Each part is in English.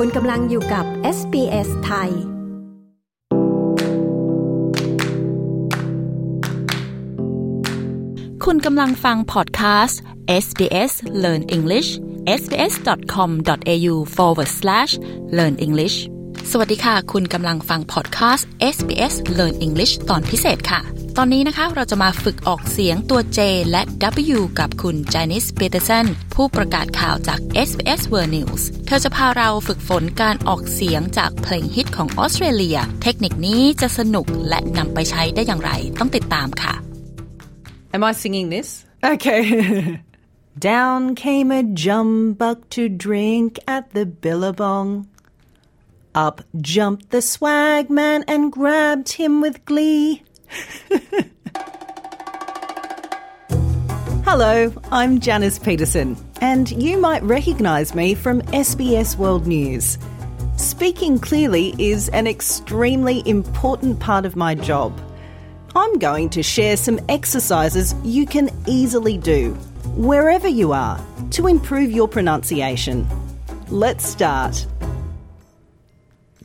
คุณกำลังอยู่กับ SBS ไทย คุณกำลังฟังพอดแคสต์ SBS Learn English sbs.com.au forward slash learn English สวัสดีค่ะ คุณกำลังฟังพอดแคสต์ SBS Learn English ตอนพิเศษค่ะ ตอนนี้นะคะเราจะมาฝึกออกเสียงตัว J และ W กับคุณจานิสเปเตอร์สันผู้ประกาศข่าวจาก SBS World News เธอจะพาเราฝึกฝนการออกเสียงจากเพลงฮิตของออสเตรเลีย เทคนิคนี้จะสนุกและนำไปใช้ได้อย่างไร ต้องติดตามค่ะ Am I singing this? Okay. Down came a jumbuck to drink at the billabong. Up jumped the swagman and grabbed him with glee. Hello, I'm Janice Petersen, and you might recognise me from SBS World News. Speaking clearly is an extremely important part of my job. I'm going to share some exercises you can easily do, wherever you are, to improve your pronunciation. Let's start.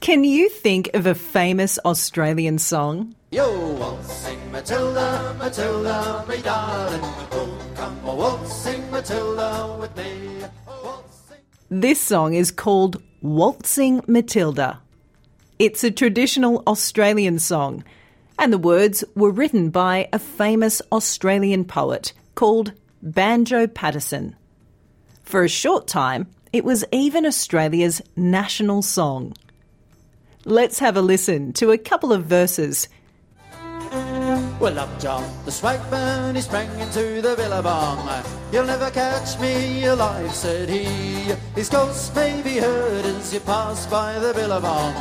Can you think of a famous Australian song? Yo, waltzing Matilda, Matilda, me darling. Oh, come oh, a waltzing Matilda with me. Oh, waltzing. This song is called Waltzing Matilda. It's a traditional Australian song, and the words were written by a famous Australian poet called Banjo Paterson. For a short time, it was even Australia's national song. Let's have a listen to a couple of verses. Well, up jumped the swagman, he sprang into the billabong. You'll never catch me alive, said he. His ghost may be heard as you pass by the billabong.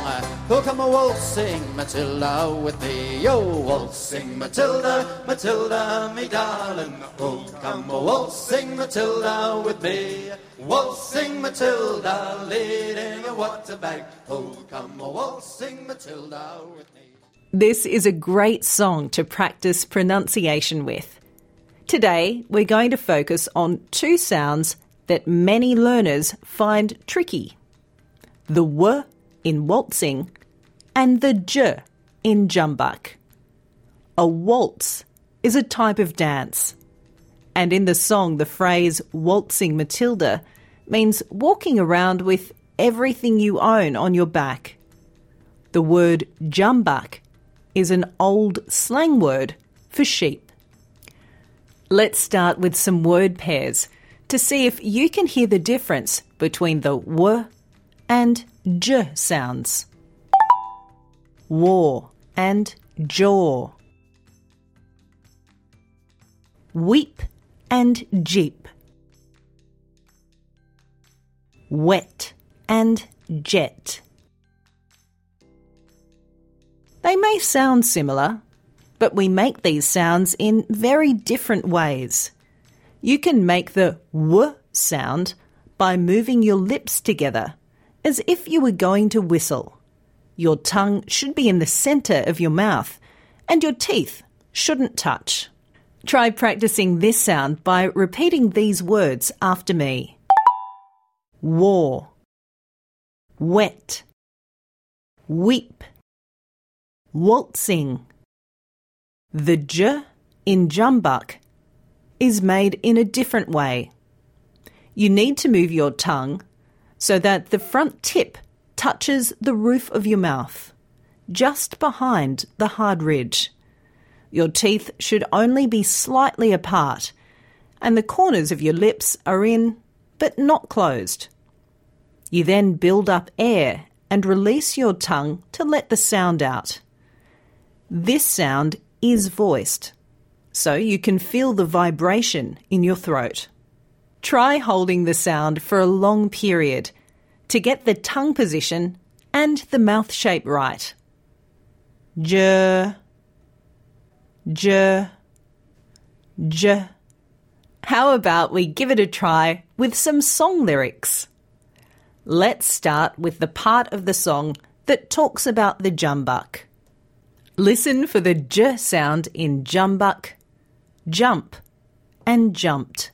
Oh, come a waltzing Matilda with me. Oh, waltzing Matilda, Matilda, me darling. Oh, come a waltzing Matilda with me. Waltzing Matilda, leading a water bag. Oh, come a waltzing Matilda with me. This is a great song to practice pronunciation with. Today, we're going to focus on two sounds that many learners find tricky the W in waltzing and the J in jumbuck. A waltz is a type of dance. And in the song, the phrase waltzing Matilda means walking around with everything you own on your back. The word jumbuck is an old slang word for sheep. Let's start with some word pairs to see if you can hear the difference between the W and J sounds. War and jaw. Weep and jeep. Wet and jet. They may sound similar, but we make these sounds in very different ways. You can make the W sound by moving your lips together, as if you were going to whistle. Your tongue should be in the centre of your mouth, and your teeth shouldn't touch. Try practicing this sound by repeating these words after me war, wet, weep, waltzing. The J in jumbuck is made in a different way. You need to move your tongue so that the front tip touches the roof of your mouth, just behind the hard ridge. Your teeth should only be slightly apart, and the corners of your lips are in, but not closed. You then build up air and release your tongue to let the sound out. This sound is voiced, so you can feel the vibration in your throat. Try holding the sound for a long period to get the tongue position and the mouth shape right. J, J, J. How about we give it a try with some song lyrics? Let's start with the part of the song that talks about the jumbuck. Listen for the j sound in jumbuck, jump, and jumped.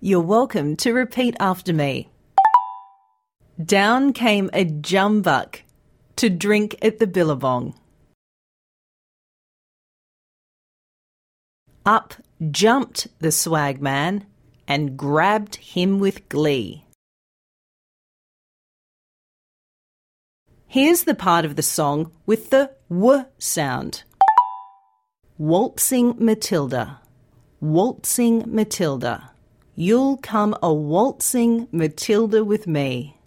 You're welcome to repeat after me. Down came a jumbuck to drink at the billabong. Up jumped the swagman and grabbed him with glee. Here's the part of the song with the w sound. Waltzing Matilda. Waltzing Matilda. You'll come a waltzing Matilda with me.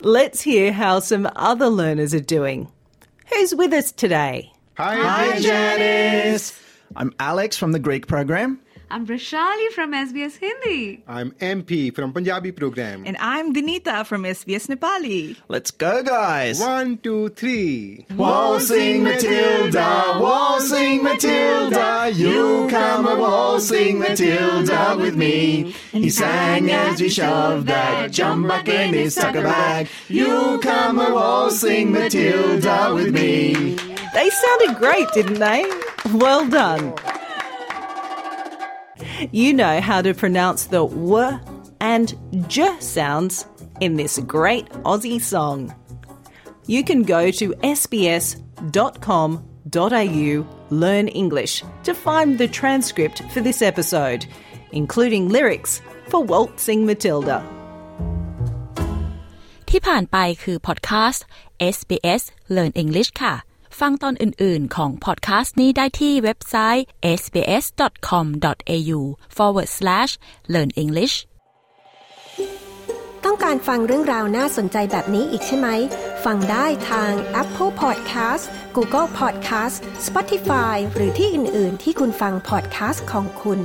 Let's hear how some other learners are doing. Who's with us today? Hi, Hi Janice. I'm Alex from the Greek program. I'm Rashali from SBS Hindi. I'm MP from Punjabi program. And I'm Dinita from SBS Nepali. Let's go, guys. One, two, three. Waltzing Matilda, waltzing Matilda, you come a waltzing Matilda with me. He sang as we shoved that jumbuck in his tucker bag. You come a waltzing Matilda with me. They sounded great, didn't they? Well done You know how to pronounce the w and j sounds in this great Aussie song. You can go to sbs.com.au learn English to find the transcript for this episode, including lyrics for Waltzing Matilda. ที่ผ่านไปคือพอดแคสต์ SBS Learn English ค่ะ ฟังตอนอื่น ๆ ของพอดแคสต์นี้ได้ที่เว็บไซต์ sbs.com.au forward slash learn English ต้องการฟังเรื่องราวน่าสนใจแบบนี้อีกใช่ไหม ฟังได้ทาง Apple Podcast Google Podcast Spotify หรือที่อื่น ๆ ที่คุณฟัง podcast ของคุณ